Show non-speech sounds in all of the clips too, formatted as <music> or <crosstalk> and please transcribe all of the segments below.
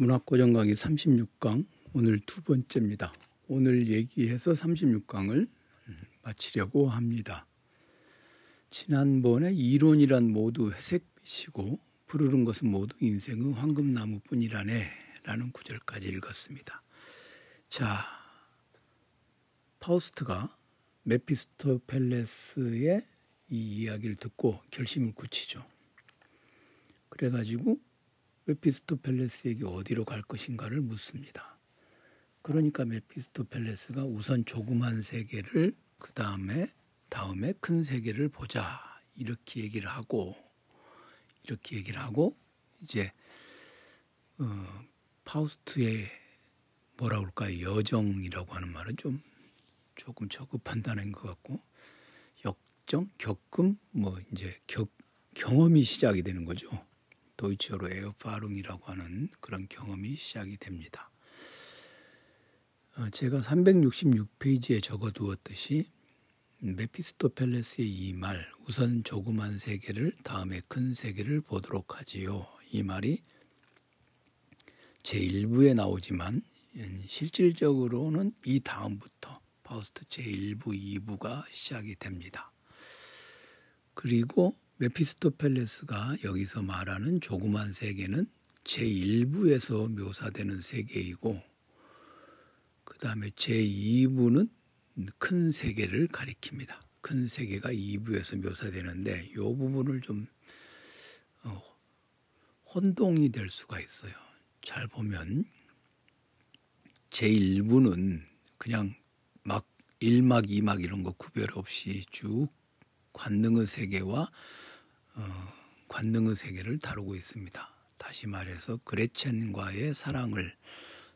문학고정 강의 36강 오늘 두 번째입니다. 오늘 얘기해서 36강을 마치려고 합니다. 지난번에 이론이란 모두 회색빛이고 부르는 것은 모두 인생의 황금나무뿐이라네 라는 구절까지 읽었습니다. 자, 파우스트가 메피스토펠레스의 이 이야기를 듣고 결심을 굳히죠. 그래가지고 메피스토펠레스에게 어디로 갈 것인가를 묻습니다. 그러니까 메피스토펠레스가 우선 조그만 세계를 그 다음에 다음에 큰 세계를 보자 이렇게 얘기를 하고 이렇게 얘기를 하고 이제 어, 파우스트의 뭐라 그럴까요 여정이라고 하는 말은 좀 조금 저급한 단어인 것 같고 역정 겪음 뭐 이제 격, 경험이 시작이 되는 거죠. 도이치어로 Erfahrung이라고 하는 그런 경험이 시작이 됩니다. 어, 제가 366페이지에 적어두었듯이 메피스토펠레스의 이 말, 우선 조그만 세계를 다음에 큰 세계를 보도록 하지요. 이 말이 제1부에 나오지만 실질적으로는 이 다음부터 파우스트 제1부, 2부가 시작이 됩니다. 그리고 메피스토펠레스가 여기서 말하는 조그만 세계는 제1부에서 묘사되는 세계이고 그 다음에 제2부는 큰 세계를 가리킵니다. 큰 세계가 2부에서 묘사되는데 이 부분을 좀 어, 혼동이 될 수가 있어요. 잘 보면 제1부는 그냥 막 1막, 2막 이런 거 구별 없이 쭉 관능의 세계와 어, 관능의 세계를 다루고 있습니다. 다시 말해서 그레첸과의 사랑을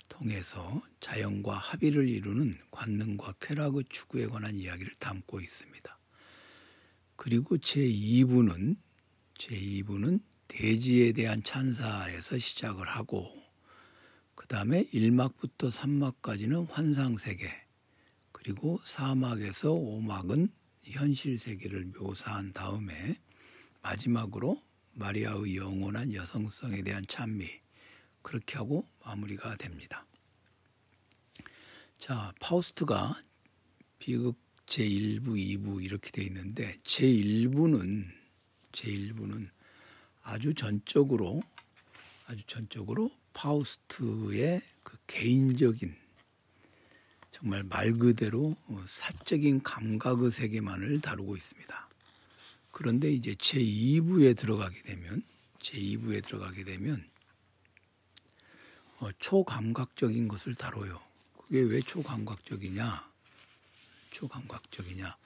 통해서 자연과 합의를 이루는 관능과 쾌락의 추구에 관한 이야기를 담고 있습니다. 그리고 제2부는 제2부는 대지에 대한 찬사에서 시작을 하고 그 다음에 1막부터 3막까지는 환상세계 그리고 4막에서 5막은 현실 세계를 묘사한 다음에 마지막으로 마리아의 영원한 여성성에 대한 찬미 그렇게 하고 마무리가 됩니다. 자, 파우스트가 비극 제1부, 2부 이렇게 돼 있는데 제1부는 제1부는 아주 전적으로 아주 전적으로 파우스트의 그 개인적인 정말 말 그대로 사적인 감각의 세계만을 다루고 있습니다. 그런데 이제 제 2부에 들어가게 되면 제 2부에 들어가게 되면 어, 초감각적인 것을 다뤄요. 그게 왜 초감각적이냐? 초감각적이냐?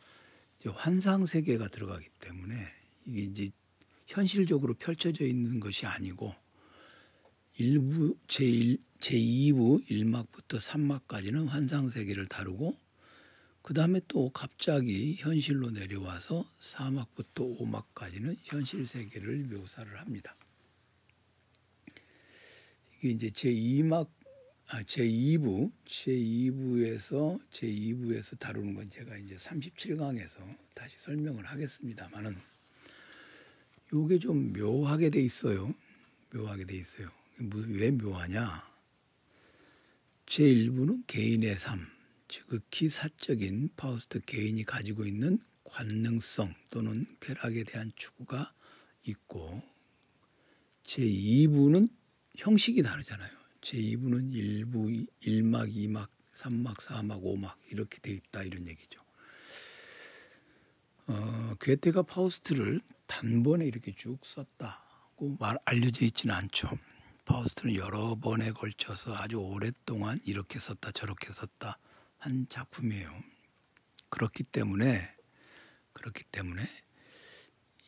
이제 환상 세계가 들어가기 때문에 이게 이제 현실적으로 펼쳐져 있는 것이 아니고 일부 제1 제2부 1막부터 3막까지는 환상 세계를 다루고 그 다음에 또 갑자기 현실로 내려와서 4막부터 5막까지는 현실 세계를 묘사를 합니다. 이게 이제 제2막 아, 제2부 제2부에서 제2부에서 다루는 건 제가 이제 37강에서 다시 설명을 하겠습니다만은 요게 좀 묘하게 돼 있어요. 묘하게 돼 있어요. 왜 묘하냐? 제1부는 개인의 삶, 지극히 사적인 파우스트 개인이 가지고 있는 관능성 또는 쾌락에 대한 추구가 있고 제2부는 형식이 다르잖아요. 제2부는 1부, 1막, 2막, 3막, 4막, 5막 이렇게 돼 있다 이런 얘기죠. 어, 괴테가 파우스트를 단번에 이렇게 쭉 썼다고 말 알려져 있지는 않죠. 파우스트는 여러 번에 걸쳐서 아주 오랫동안 이렇게 썼다 저렇게 썼다 한 작품이에요. 그렇기 때문에 그렇기 때문에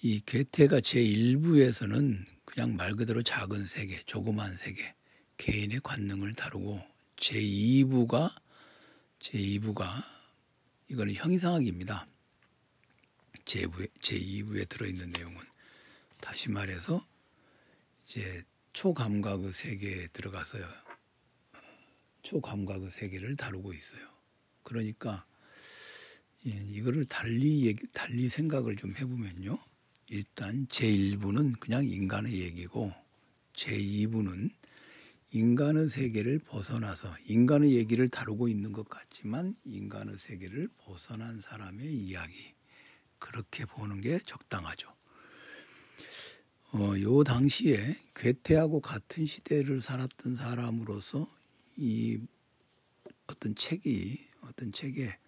이 괴테가 제 1부에서는 그냥 말 그대로 작은 세계, 조그만 세계, 개인의 관능을 다루고 제 2부가 제 2부가 이거는 형이상학입니다. 제 2부에 들어 있는 내용은 다시 말해서 이제 초감각의 세계에 들어가서요. 초감각의 세계를 다루고 있어요. 그러니까 예, 이거를 달리 얘기, 달리 생각을 좀 해보면요. 일단 제1부는 그냥 인간의 얘기고 제2부는 인간의 세계를 벗어나서 인간의 얘기를 다루고 있는 것 같지만 인간의 세계를 벗어난 사람의 이야기 그렇게 보는 게 적당하죠. 어, 요 당시에 괴테하고 같은 시대를 살았던 사람으로서 이 어떤 책이 어떤 책에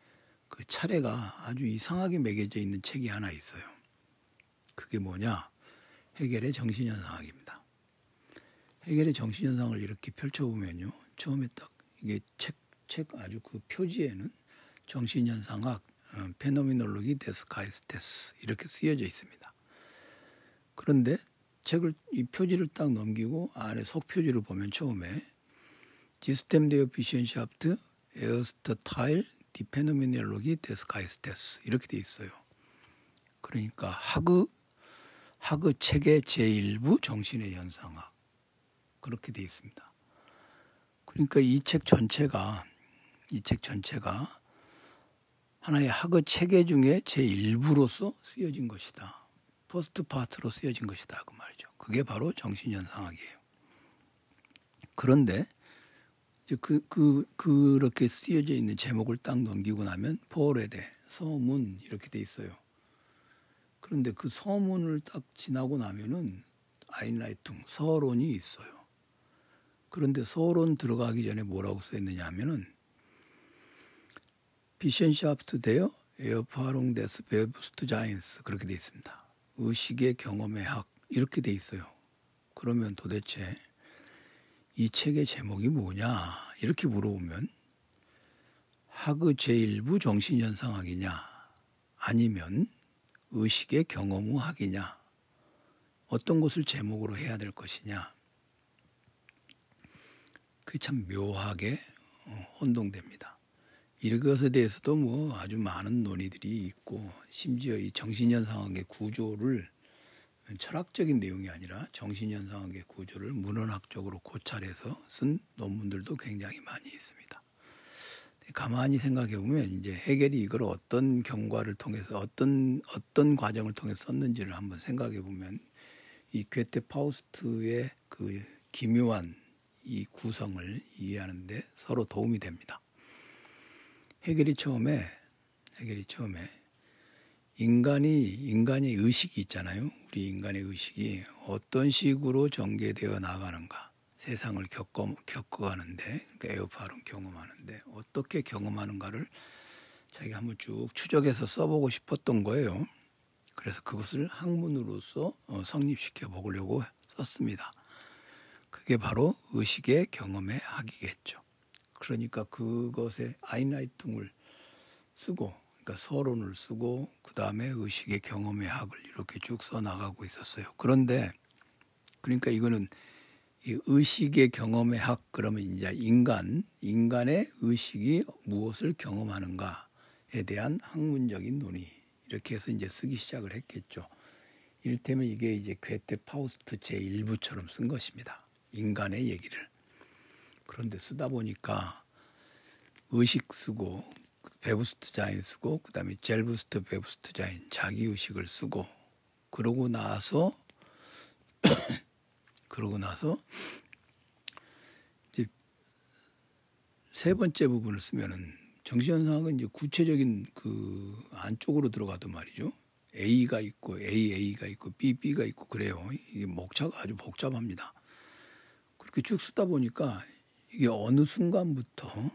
그 차례가 아주 이상하게 매겨져 있는 책이 하나 있어요. 그게 뭐냐? 해결의 정신현상학입니다. 해결의 정신현상을 이렇게 펼쳐보면요. 처음에 딱 이게 책, 책 아주 그 표지에는 정신현상학, 어, 페노미놀로기 데스카이스테스 이렇게 쓰여져 있습니다. 그런데 책을 이 표지를 딱 넘기고 안에 속 표지를 보면 처음에 Phänomenologie des Geistes 이렇게 돼 있어요. 그러니까 하그 하그 책의 제1부 정신의 현상학 그렇게 돼 있습니다. 그러니까 이 책 전체가 이 책 전체가 하나의 학의 체계 중에 제1부로서 쓰여진 것이다. first part로 쓰여진 것이다. 그 말이죠. 그게 바로 정신현상학이에요. 그런데 그, 그, 그렇게 쓰여져 있는 제목을 딱 넘기고 나면 Vorrede, 서문 이렇게 돼 있어요. 그런데 그 서문을 딱 지나고 나면은 Einleitung, 서론이 있어요. 그런데 서론 들어가기 전에 뭐라고 써 있느냐 하면은 Wissenschaft der Erfahrung des Bewusstseins 그렇게 돼 있습니다. 의식의 경험의 학 이렇게 돼 있어요. 그러면 도대체 이 책의 제목이 뭐냐? 이렇게 물어보면 학의 제1부 정신현상학이냐? 아니면 의식의 경험 후 학이냐? 어떤 것을 제목으로 해야 될 것이냐? 그게 참 묘하게 어, 혼동됩니다. 이것에 대해서도 뭐 아주 많은 논의들이 있고 심지어 이 정신현상학의 구조를 철학적인 내용이 아니라 정신현상학의 구조를 문헌학적으로 고찰해서 쓴 논문들도 굉장히 많이 있습니다. 가만히 생각해 보면 이제 해결이 이걸 어떤 경과를 통해서 어떤 어떤 과정을 통해서 썼는지를 한번 생각해 보면 이 괴테 파우스트의 그 기묘한 이 구성을 이해하는데 서로 도움이 됩니다. 해결이 처음에 해결이 처음에 인간이 인간의 의식이 있잖아요. 우리 인간의 의식이 어떤 식으로 전개되어 나가는가 세상을 겪어 겪어가는데 그러니까 에어파론 경험하는데 어떻게 경험하는가를 자기가 한번 쭉 추적해서 써보고 싶었던 거예요. 그래서 그것을 학문으로서 어, 성립시켜 보려고 썼습니다. 그게 바로 의식의 경험의 학이겠죠. 그러니까 그것에 아인라이팅을 쓰고 그러니까 서론을 쓰고 그 다음에 의식의 경험의 학을 이렇게 쭉 써 나가고 있었어요. 그런데 그러니까 이거는 이 의식의 경험의 학 그러면 이제 인간 인간의 의식이 무엇을 경험하는가에 대한 학문적인 논의 이렇게 해서 이제 쓰기 시작을 했겠죠. 이를테면 이게 이제 괴테 파우스트 제 1부처럼 쓴 것입니다. 인간의 얘기를. 그런데 쓰다 보니까 의식 쓰고 Bewusstsein 쓰고 그다음에 Selbstbewusstsein 자기 의식을 쓰고 그러고 나서 <coughs> 그러고 나서 이제 세 번째 부분을 쓰면은 정신현상은 이제 구체적인 그 안쪽으로 들어가도 말이죠. A가 있고 AA가 있고 BB가 있고 그래요. 이게 목차가 아주 복잡합니다. 그렇게 쭉 쓰다 보니까 이게 어느 순간부터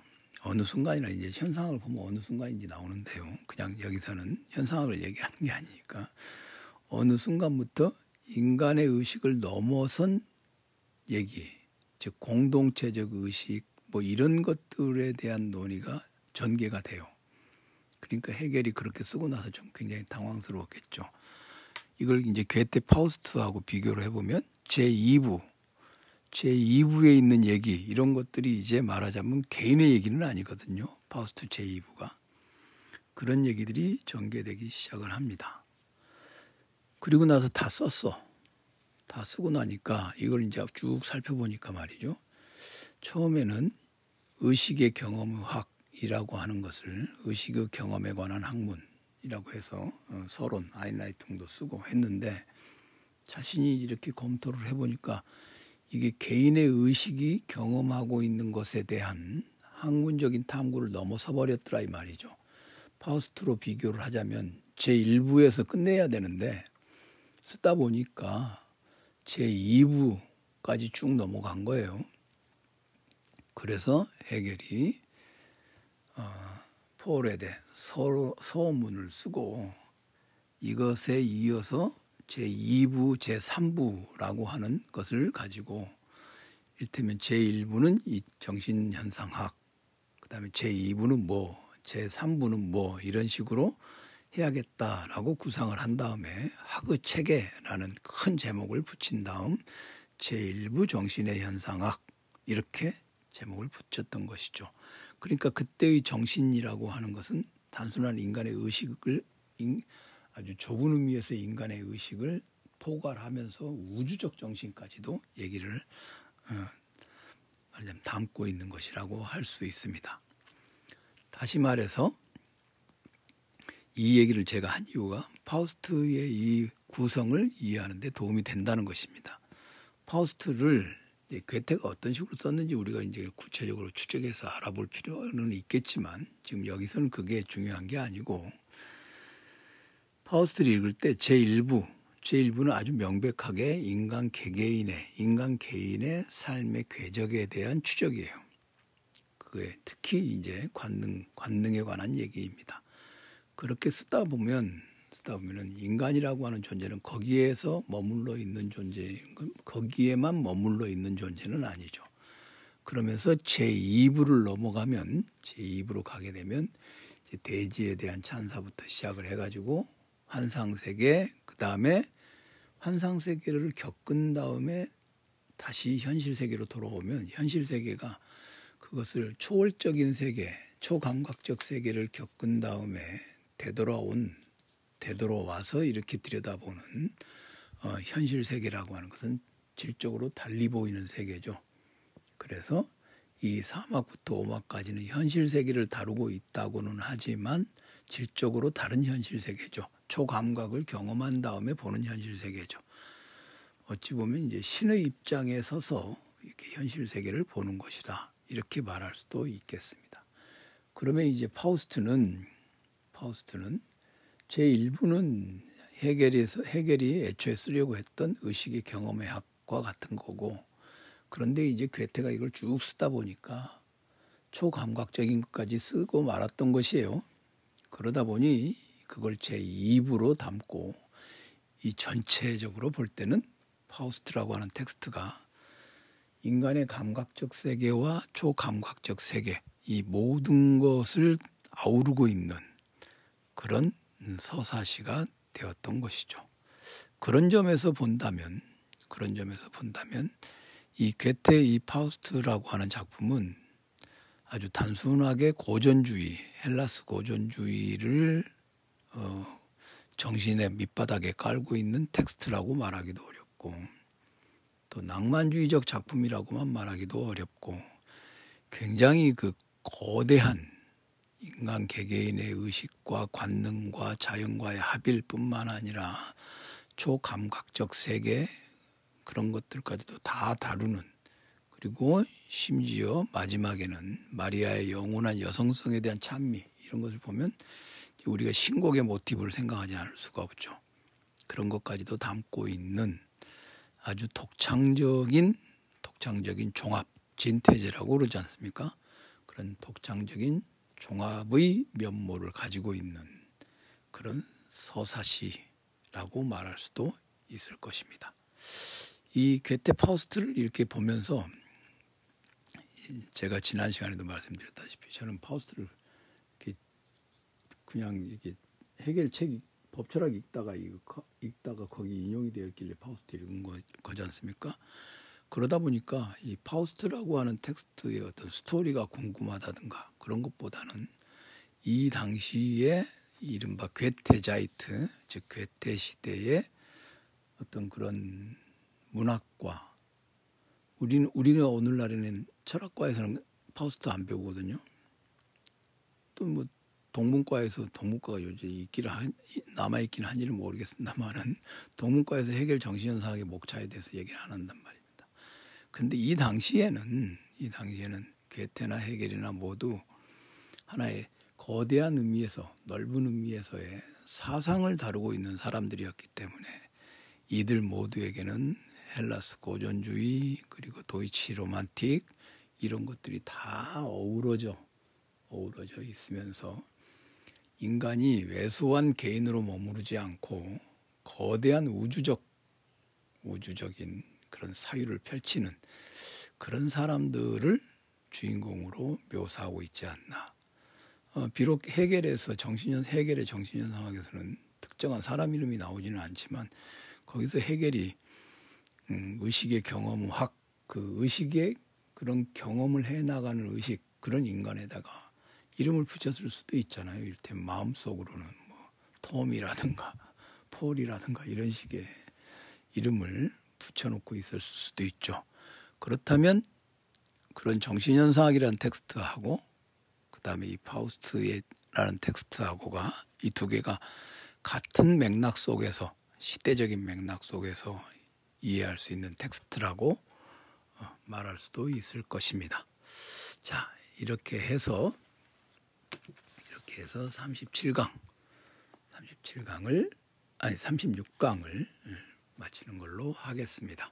어느 순간이나 이제 현상을 보면 어느 순간인지 나오는데요. 그냥 여기서는 현상을 얘기하는 게 아니니까 어느 순간부터 인간의 의식을 넘어선 얘기, 즉 공동체적 의식 뭐 이런 것들에 대한 논의가 전개가 돼요. 그러니까 해결이 그렇게 쓰고 나서 좀 굉장히 당황스러웠겠죠. 이걸 이제 괴테 파우스트하고 비교를 해보면 제 2부 제 2부에 있는 얘기 이런 것들이 이제 말하자면 개인의 얘기는 아니거든요. 파우스트 제 2부가 그런 얘기들이 전개되기 시작을 합니다. 그리고 나서 다 썼어. 다 쓰고 나니까 이걸 이제 쭉 살펴보니까 말이죠. 처음에는 의식의 경험학이라고 하는 것을 의식의 경험에 관한 학문이라고 해서 어, 서론 아인라이팅도 쓰고 했는데 자신이 이렇게 검토를 해보니까 이게 개인의 의식이 경험하고 있는 것에 대한 학문적인 탐구를 넘어서 버렸더라 이 말이죠. 파우스트로 비교를 하자면 제 1부에서 끝내야 되는데 쓰다 보니까 제 2부까지 쭉 넘어간 거예요. 그래서 해결이 어, 포레데 서, 서문을 쓰고 이것에 이어서 제2부, 제3부라고 하는 것을 가지고 일테면 제1부는 이 정신현상학, 그 다음에 제2부는 뭐, 제3부는 뭐 이런 식으로 해야겠다라고 구상을 한 다음에 학의 체계라는 큰 제목을 붙인 다음 제1부 정신의 현상학 이렇게 제목을 붙였던 것이죠. 그러니까 그때의 정신이라고 하는 것은 단순한 인간의 의식을 아주 좁은 의미에서 인간의 의식을 포괄하면서 우주적 정신까지도 얘기를 어, 말하자면 담고 있는 것이라고 할 수 있습니다. 다시 말해서 이 얘기를 제가 한 이유가 파우스트의 이 구성을 이해하는 데 도움이 된다는 것입니다. 파우스트를 괴테가 어떤 식으로 썼는지 우리가 이제 구체적으로 추적해서 알아볼 필요는 있겠지만 지금 여기서는 그게 중요한 게 아니고 파우스트를 읽을 때 제1부, 제1부는 아주 명백하게 인간 개개인의 인간 개인의 삶의 궤적에 대한 추적이에요. 그게 특히 이제 관능 관능에 관한 얘기입니다. 그렇게 쓰다 보면 쓰다 보면은 인간이라고 하는 존재는 거기에서 머물러 있는 존재, 거기에만 머물러 있는 존재는 아니죠. 그러면서 제2부를 넘어가면 제2부로 가게 되면 이제 대지에 대한 찬사부터 시작을 해가지고 환상 세계, 그 다음에 환상 세계를 겪은 다음에 다시 현실 세계로 돌아오면 현실 세계가 그것을 초월적인 세계, 초감각적 세계를 겪은 다음에 되돌아온 되돌아와서 이렇게 들여다보는 어, 현실 세계라고 하는 것은 질적으로 달리 보이는 세계죠. 그래서 이 사막부터 오막까지는 현실 세계를 다루고 있다고는 하지만 질적으로 다른 현실 세계죠. 초감각을 경험한 다음에 보는 현실 세계죠. 어찌 보면 이제 신의 입장에 서서 이렇게 현실 세계를 보는 것이다. 이렇게 말할 수도 있겠습니다. 그러면 이제 파우스트는 파우스트는 제 1부는 헤겔에서 헤겔이 애초에 쓰려고 했던 의식의 경험의 학과 같은 거고 그런데 이제 괴테가 이걸 쭉 쓰다 보니까 초감각적인 것까지 쓰고 말았던 것이에요. 그러다 보니 그걸 제 2부로 담고 이 전체적으로 볼 때는 파우스트라고 하는 텍스트가 인간의 감각적 세계와 초감각적 세계 이 모든 것을 아우르고 있는 그런 서사시가 되었던 것이죠. 그런 점에서 본다면 그런 점에서 본다면 이 괴테의 이 파우스트라고 하는 작품은 아주 단순하게 고전주의 헬라스 고전주의를 어, 정신의 밑바닥에 깔고 있는 텍스트라고 말하기도 어렵고 또 낭만주의적 작품이라고만 말하기도 어렵고 굉장히 그 거대한 인간 개개인의 의식과 관능과 자연과의 합일 뿐만 아니라 초감각적 세계 그런 것들까지도 다 다루는 그리고 심지어 마지막에는 마리아의 영원한 여성성에 대한 찬미 이런 것을 보면 우리가 신곡의 모티브를 생각하지 않을 수가 없죠. 그런 것까지도 담고 있는 아주 독창적인 독창적인 종합 진태제라고 그러지 않습니까? 그런 독창적인 종합의 면모를 가지고 있는 그런 서사시라고 말할 수도 있을 것입니다. 이 괴테 파우스트를 이렇게 보면서 제가 지난 시간에도 말씀드렸다시피 저는 파우스트를 그냥 이게 헤겔 책 법철학 읽다가 읽다가 거기 인용이 되었길래 파우스트 읽은 거, 거지 않습니까? 그러다 보니까 이 파우스트라고 하는 텍스트의 어떤 스토리가 궁금하다든가 그런 것보다는 이 당시에 이른바 괴테자이트 즉 괴테 시대의 어떤 그런 문학과 우리는 우리가 오늘날에는 철학과에서는 파우스트 안 배우거든요. 또 뭐 동문과에서 동문과가 요즘 있기를 한, 남아 있기는 한지는 모르겠습니다만은 동문과에서 해결 정신현상학의 목차에 대해서 얘기를 안 한단 말입니다. 근데 이 당시에는 이 당시에는 괴테나 해겔이나 모두 하나의 거대한 의미에서 넓은 의미에서의 사상을 다루고 있는 사람들이었기 때문에 이들 모두에게는 헬라스 고전주의 그리고 도이치 로만틱 이런 것들이 다 어우러져 어우러져 있으면서 인간이 왜소한 개인으로 머무르지 않고 거대한 우주적 우주적인 그런 사유를 펼치는 그런 사람들을 주인공으로 묘사하고 있지 않나. 어, 비록 해결에서 정신연 해결의 정신연상학에서는 특정한 사람 이름이 나오지는 않지만 거기서 해결이 음, 의식의 경험학 그 의식의 그런 경험을 해 나가는 의식 그런 인간에다가 이름을 붙였을 수도 있잖아요. 일테면 마음 속으로는 뭐 톰이라든가 <laughs> 폴이라든가 이런 식의 이름을 붙여놓고 있을 수도 있죠. 그렇다면 그런 정신현상학이라는 텍스트하고 그 다음에 이 파우스트라는 텍스트하고가 이 두 개가 같은 맥락 속에서 시대적인 맥락 속에서 이해할 수 있는 텍스트라고 어, 말할 수도 있을 것입니다. 자, 이렇게 해서 이렇게 해서 37강 37강을 아니 36강을 마치는 걸로 하겠습니다.